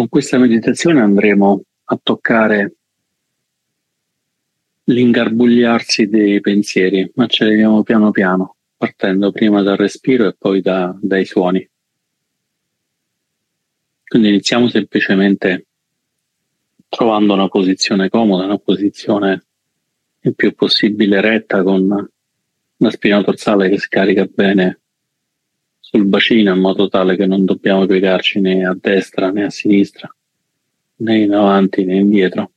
Con questa meditazione andremo a toccare l'ingarbugliarsi dei pensieri, ma ce vediamo piano piano, partendo prima dal respiro e poi da, dai suoni. Quindi iniziamo semplicemente trovando una posizione comoda, una posizione il più possibile retta con la spina dorsale che scarica bene sul bacino in modo tale che non dobbiamo piegarci né a destra né a sinistra, né in avanti né indietro.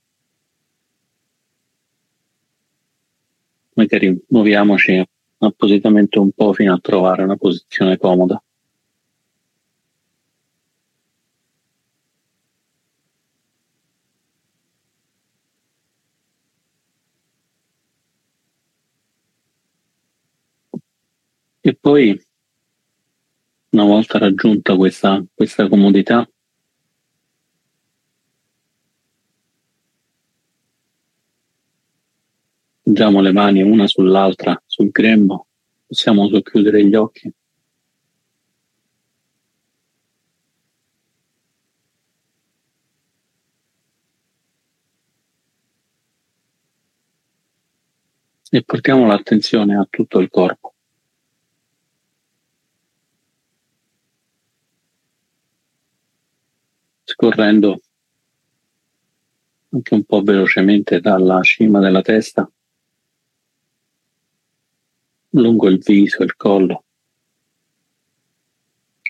Magari muoviamoci appositamente un po' fino a trovare una posizione comoda. E poi, una volta raggiunta questa, questa comodità, Poggiamo le mani una sull'altra sul grembo, possiamo socchiudere gli occhi. E portiamo l'attenzione a tutto il corpo. Scorrendo anche un po' velocemente dalla cima della testa lungo il viso il collo,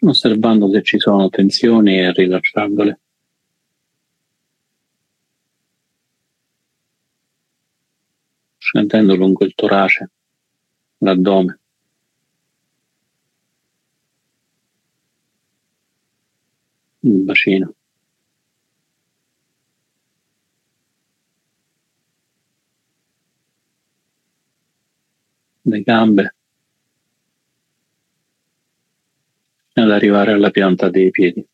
osservando se ci sono tensioni e rilasciandole. Scendendo lungo il torace, l'addome. Il bacino. Le gambe ad arrivare alla pianta dei piedi.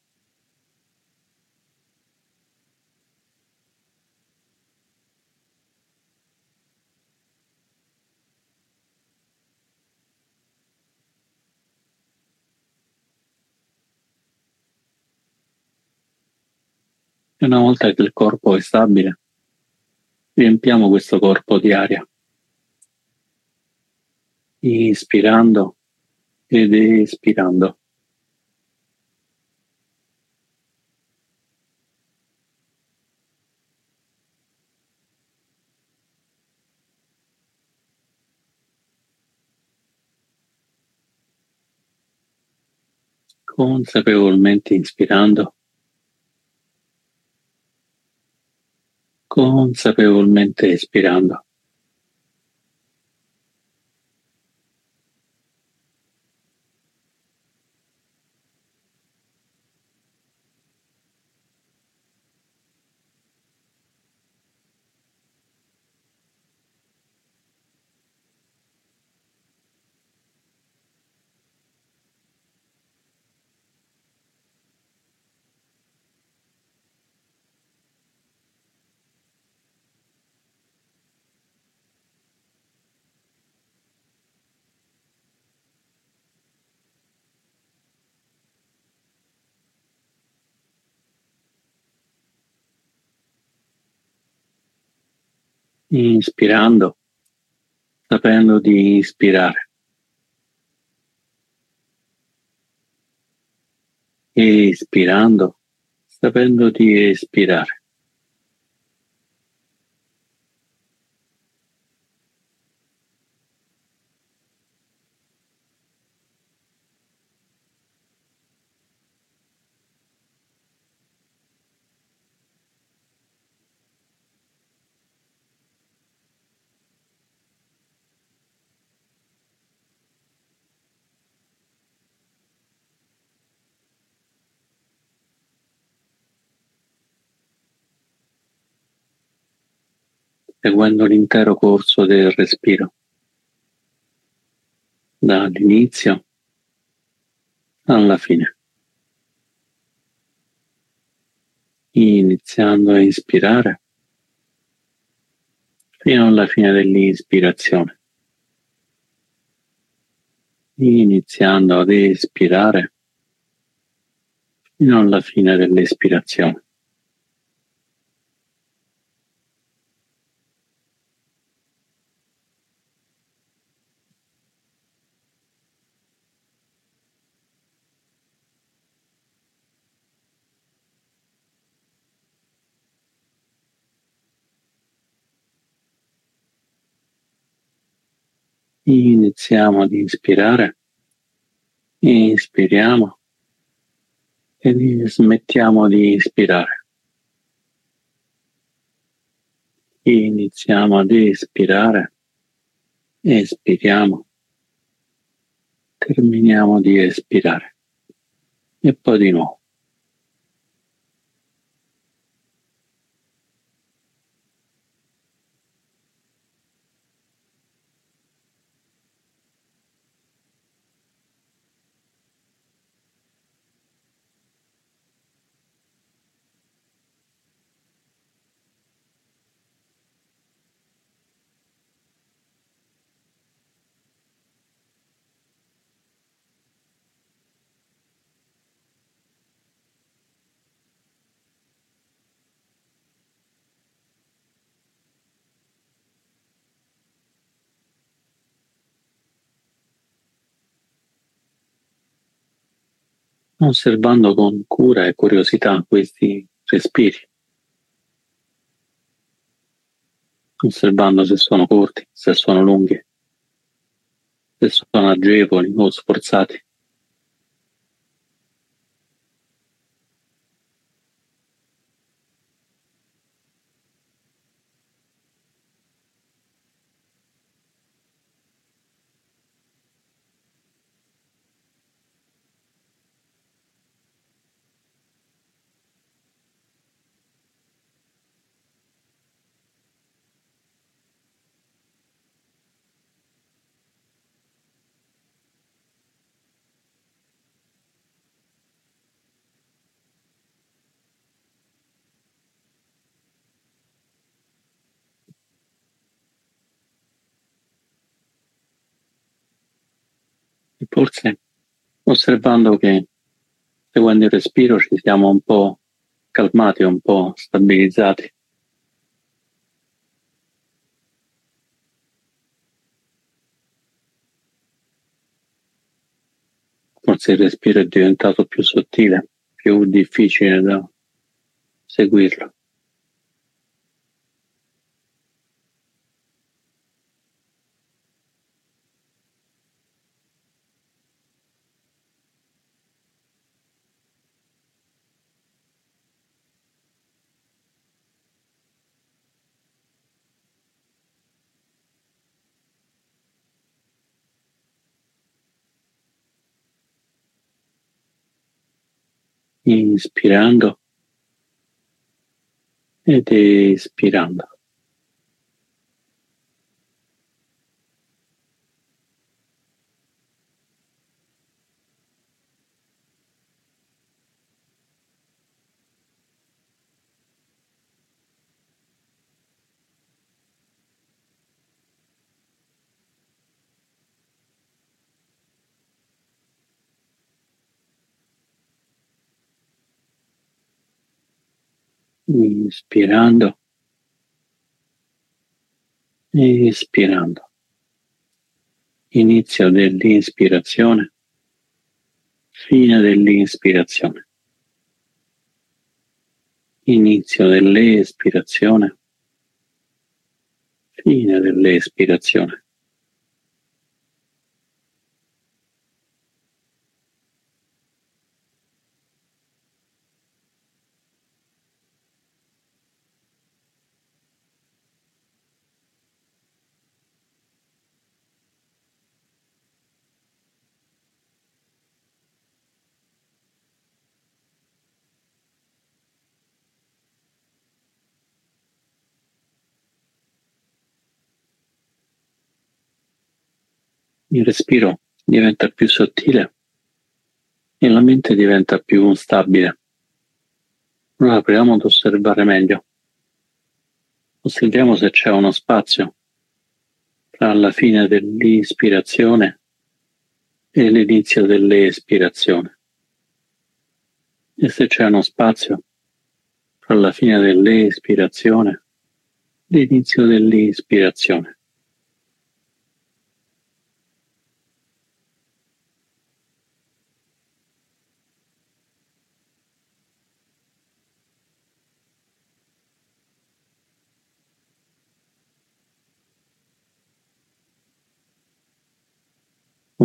Una volta che il corpo è stabile, riempiamo questo corpo di aria inspirando ed espirando. Consapevolmente inspirando, consapevolmente espirando. Inspirando, sapendo di ispirare. Espirando, sapendo di espirare. Seguendo l'intero corso del respiro, dall'inizio alla fine. Iniziando a ispirare fino alla fine dell'ispirazione. Iniziando ad espirare fino alla fine dell'espirazione. Iniziamo ad inspirare, inspiriamo e smettiamo di ispirare. Iniziamo ad espirare, espiriamo, terminiamo di espirare e poi di nuovo. Osservando con cura e curiosità questi respiri, osservando se sono corti, se sono lunghi, se sono agevoli o sforzati. Forse osservando che seguendo il respiro ci siamo un po' calmati, un po' stabilizzati. Forse il respiro è diventato più sottile, più difficile da seguirlo. Inspirando ed espirando. Inspirando espirando. Inizio dell'inspirazione, fine dell'inspirazione. Inizio dell'espirazione, fine dell'espirazione. Il respiro diventa più sottile e la mente diventa più stabile. Allora proviamo ad osservare meglio. Osserviamo se c'è uno spazio tra la fine dell'ispirazione e l'inizio dell'espirazione. E se c'è uno spazio tra la fine dell'espirazione e l'inizio dell'ispirazione.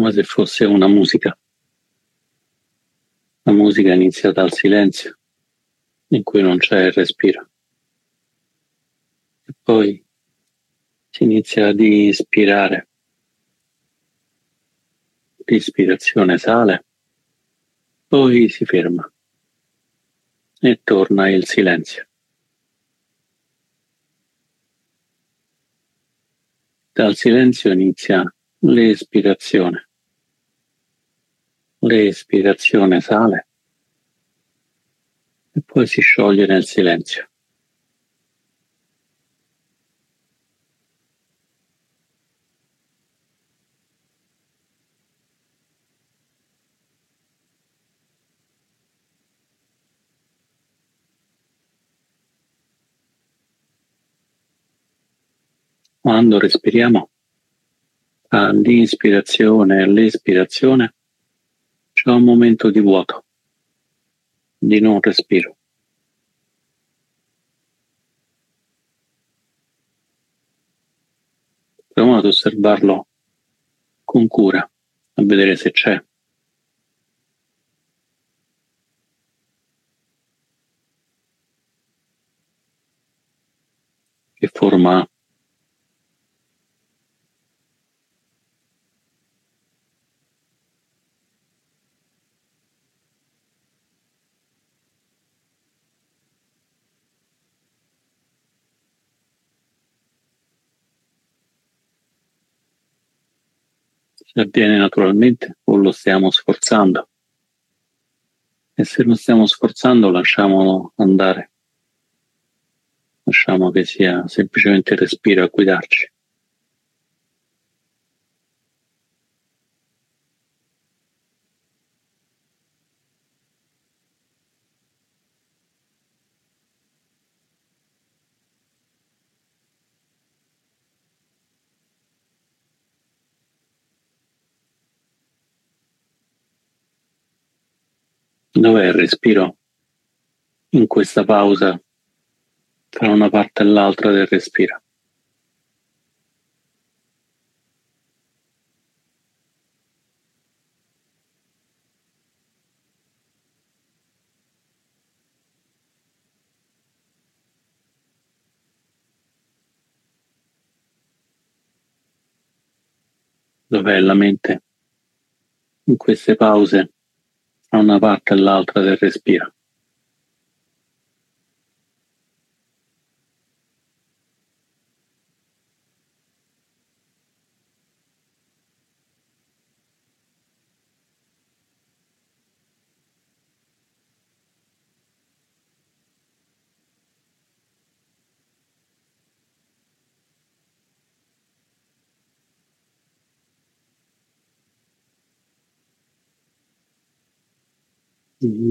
Come se fosse una musica. La musica inizia dal silenzio, in cui non c'è il respiro. E poi si inizia ad ispirare. L'ispirazione sale, poi si ferma e torna il silenzio. Dal silenzio inizia l'espirazione. L'espirazione sale e poi si scioglie nel silenzio. Quando respiriamo all'inspirazione e all'espirazione c'è un momento di vuoto, di non respiro. Proviamo ad osservarlo con cura, a vedere se c'è. Che forma ha. Avviene naturalmente o lo stiamo sforzando. E se lo stiamo sforzando lasciamolo andare. Lasciamo che sia semplicemente il respiro a guidarci. Dov'è il respiro? In questa pausa tra una parte e l'altra del respiro. Dov'è la mente in queste pause tra una parte e l'altra del respiro.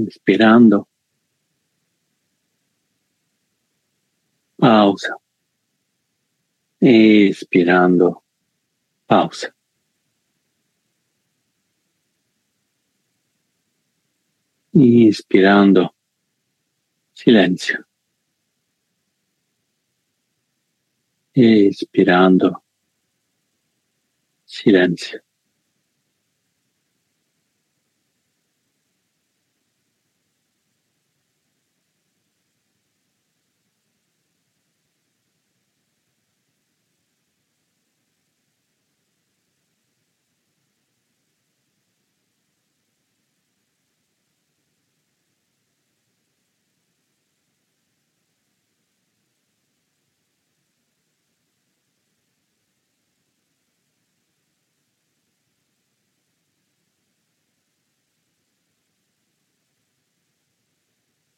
Inspirando. Pausa. Espirando. Pausa. Inspirando. Silenzio. Espirando. Silenzio.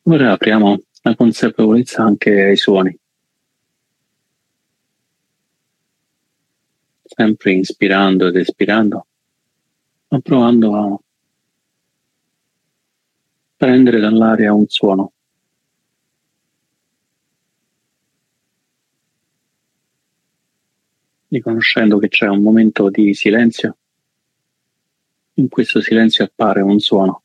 Ora apriamo la consapevolezza anche ai suoni. Sempre inspirando ed espirando, ma provando a prendere dall'aria un suono. Riconoscendo che c'è un momento di silenzio, in questo silenzio appare un suono.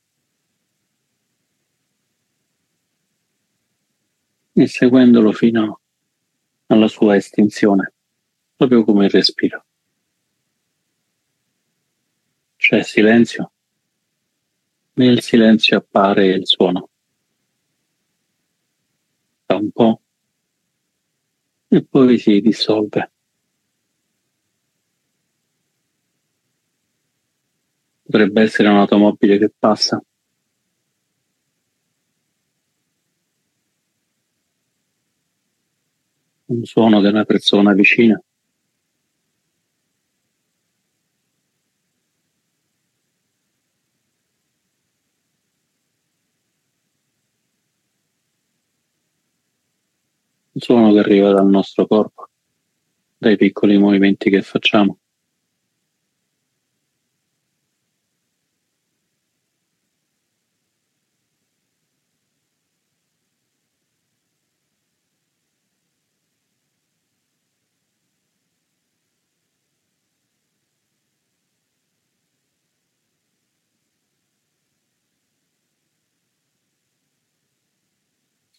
E seguendolo fino alla sua estinzione, proprio come il respiro. c'è silenzio, nel silenzio appare il suono. Da un po' e poi si dissolve. Potrebbe essere un'automobile che passa. Un suono una persona vicina. Un suono che arriva dal nostro corpo, dai piccoli movimenti che facciamo.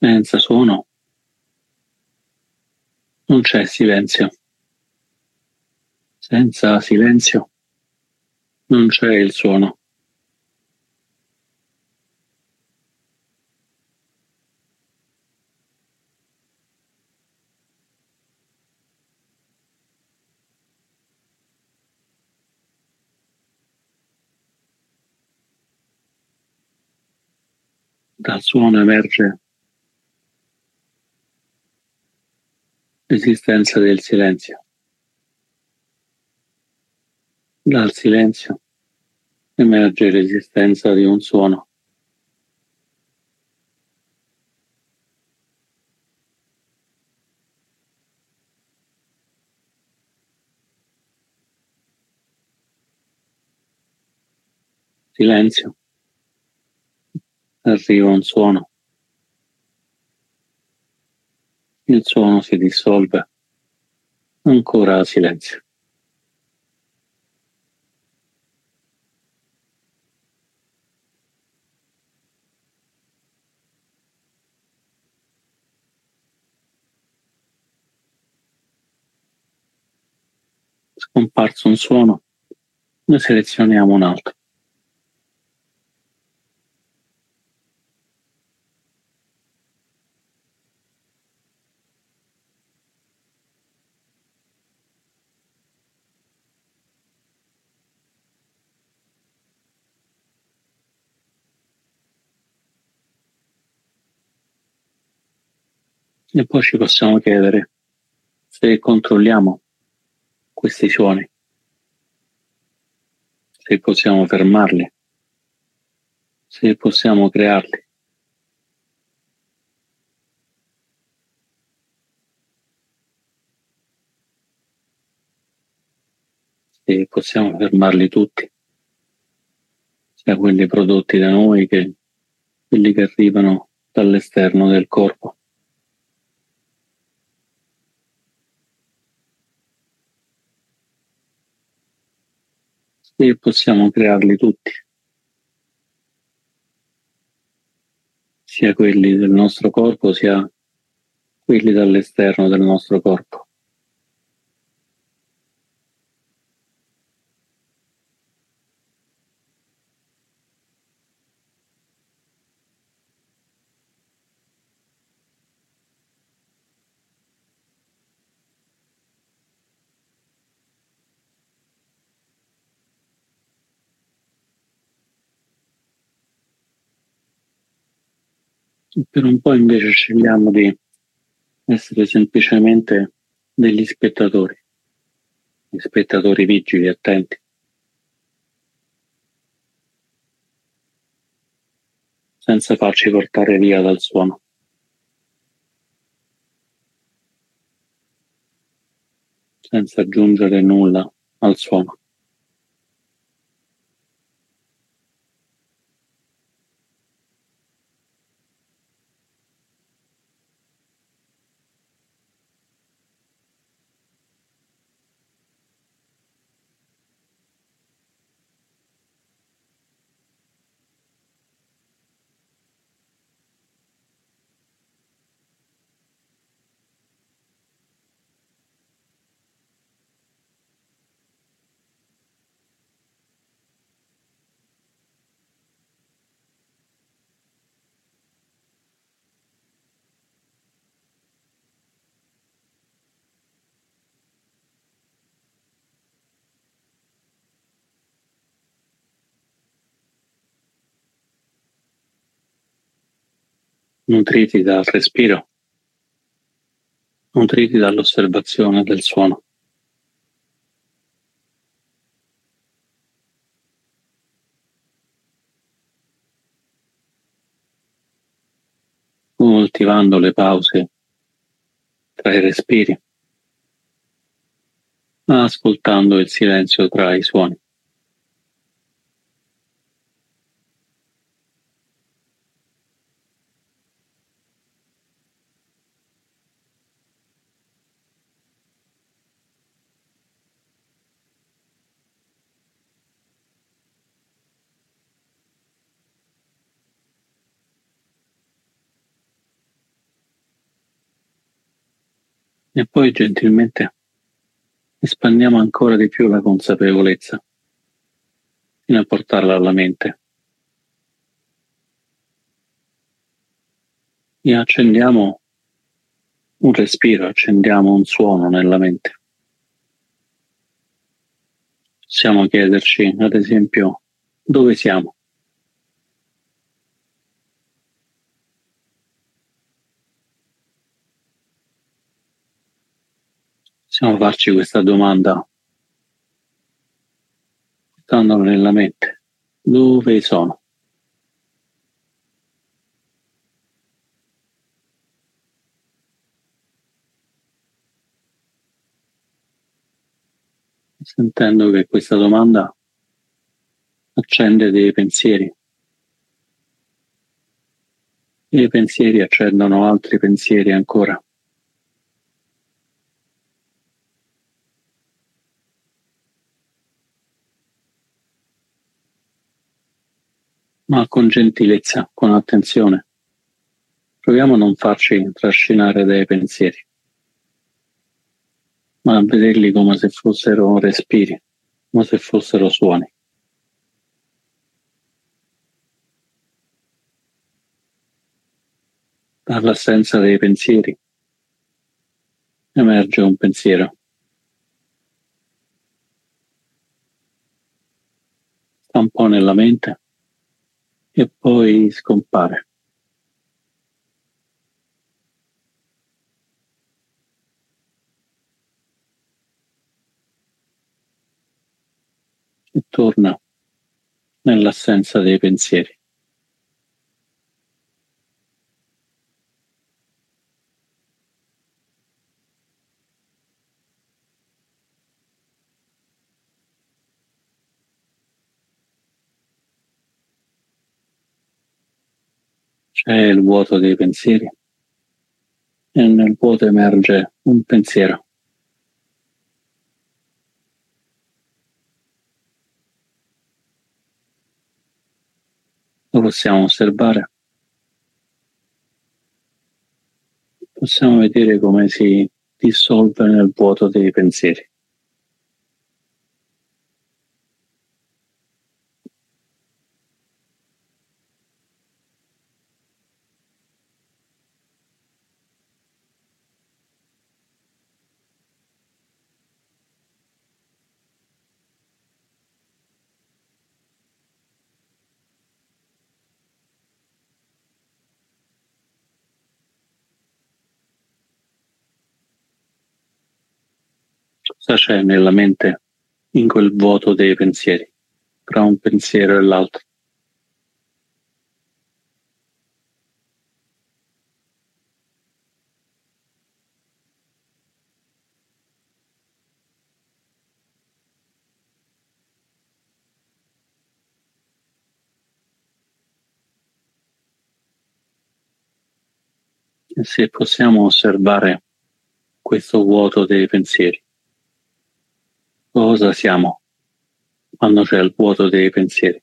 Senza suono non c'è silenzio. Senza silenzio non c'è il suono. Dal suono emerge l'esistenza del silenzio. Dal silenzio emerge l'esistenza di un suono. Silenzio. Arriva un suono. Il suono si dissolve. Ancora silenzio. Scomparso un suono, ne selezioniamo un altro. E poi ci possiamo chiedere se controlliamo questi suoni, se possiamo fermarli, se possiamo crearli. Se possiamo fermarli tutti, sia quelli prodotti da noi che quelli che arrivano dall'esterno del corpo. E possiamo crearli tutti, sia quelli del nostro corpo, sia quelli dall'esterno del nostro corpo. Per un po' invece scegliamo di essere semplicemente degli spettatori, gli spettatori vigili, attenti. senza farci portare via dal suono. senza aggiungere nulla al suono. Nutriti dal respiro, nutriti dall'osservazione del suono. coltivando le pause tra i respiri, ascoltando il silenzio tra i suoni. E poi gentilmente espandiamo ancora di più la consapevolezza fino a portarla alla mente. E accendiamo un respiro, accendiamo un suono nella mente. Possiamo chiederci, ad esempio, dove siamo? Possiamo farci questa domanda portandolo nella mente. Dove sono? Sentendo che questa domanda accende dei pensieri. E i pensieri accendono altri pensieri ancora. Ma con gentilezza, con attenzione. Proviamo a non farci trascinare dai pensieri, ma a vederli come se fossero respiri, come se fossero suoni. Dall'assenza dei pensieri emerge un pensiero. Un po' nella mente e poi scompare. E torna nell'assenza dei pensieri. C'è il vuoto dei pensieri e nel vuoto emerge un pensiero. Lo possiamo osservare. Possiamo vedere come si dissolve nel vuoto dei pensieri. Cosa c'è nella mente in quel vuoto dei pensieri, tra un pensiero e l'altro? E se possiamo osservare questo vuoto dei pensieri. Cosa siamo quando c'è il vuoto dei pensieri?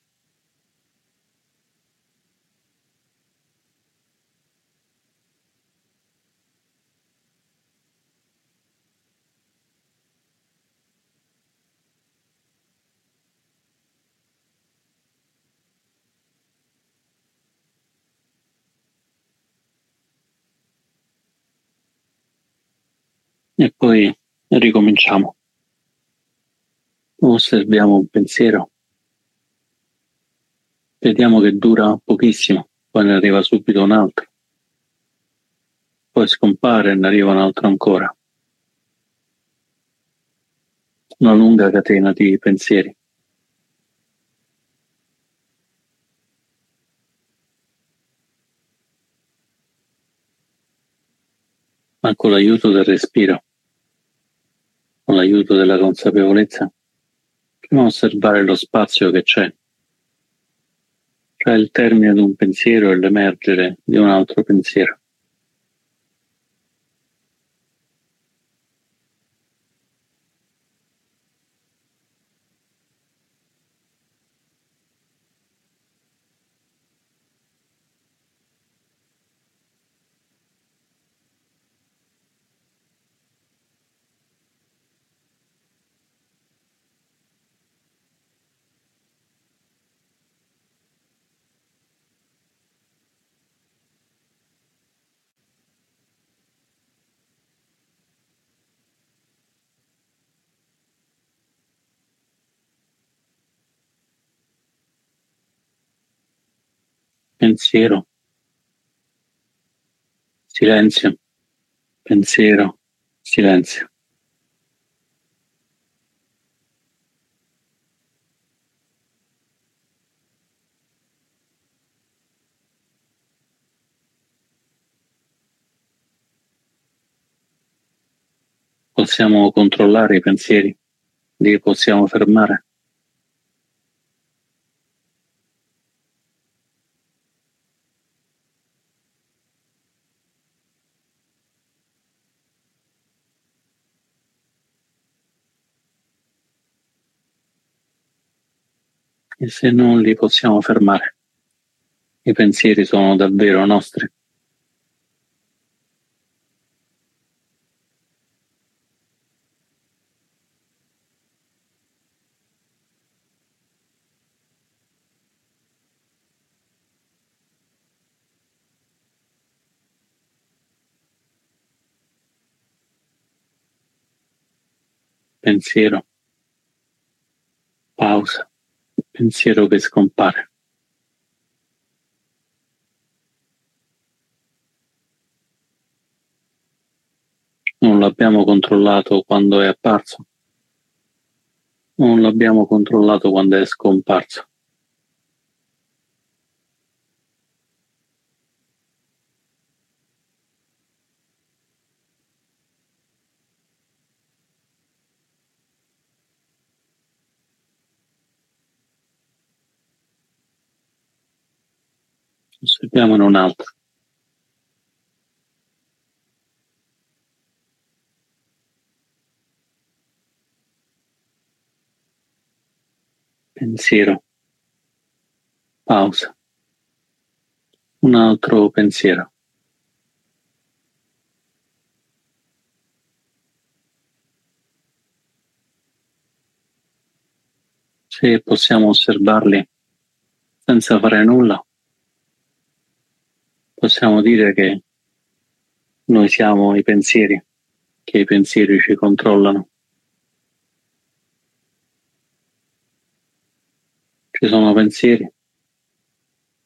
E poi ricominciamo osserviamo un pensiero, vediamo che dura pochissimo, poi ne arriva subito un altro, poi scompare e ne arriva un altro ancora. Una lunga catena di pensieri. Ma con l'aiuto del respiro, con l'aiuto della consapevolezza, possiamo osservare lo spazio che c'è tra il termine di un pensiero e l'emergere di un altro pensiero. Pensiero, silenzio, pensiero, silenzio. Possiamo controllare i pensieri, li possiamo fermare. E se non li possiamo fermare. I pensieri sono davvero nostri. Pensiero. Pausa pensiero che scompare. Non l'abbiamo controllato quando è apparso. Non l'abbiamo controllato quando è scomparso. Osserviamo in un altro. Pensiero. Pausa. Un altro pensiero. Se possiamo osservarli senza fare nulla, possiamo dire che noi siamo i pensieri, che i pensieri ci controllano. Ci sono pensieri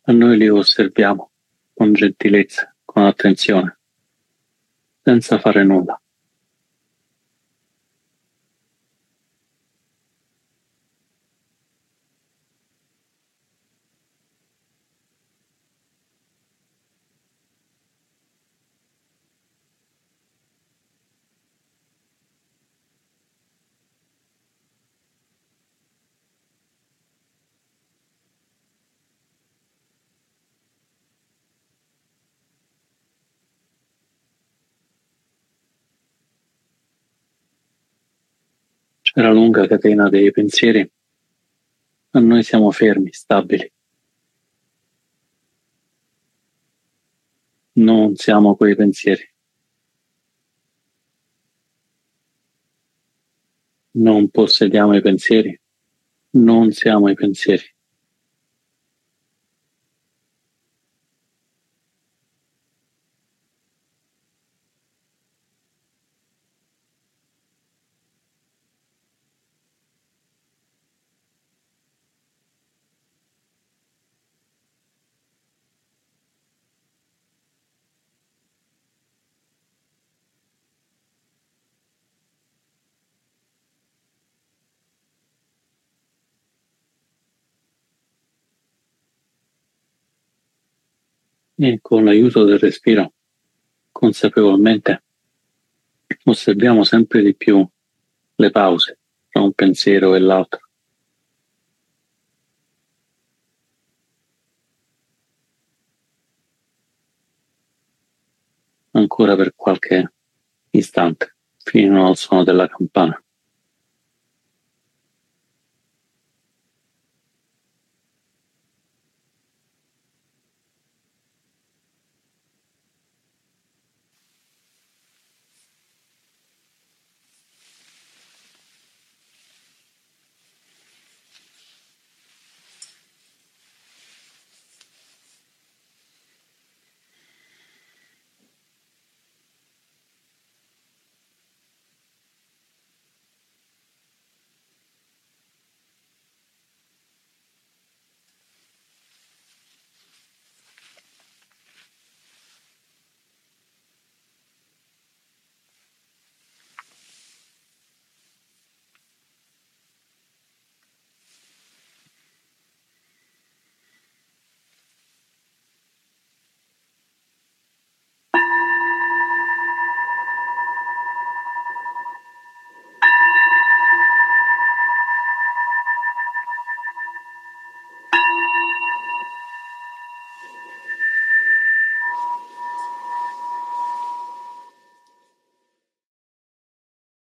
e noi li osserviamo con gentilezza, con attenzione, senza fare nulla. La lunga catena dei pensieri, ma noi siamo fermi, stabili. Non siamo quei pensieri. Non possediamo i pensieri. Non siamo i pensieri. E con l'aiuto del respiro consapevolmente osserviamo sempre di più le pause tra un pensiero e l'altro. Ancora per qualche istante, fino al suono della campana.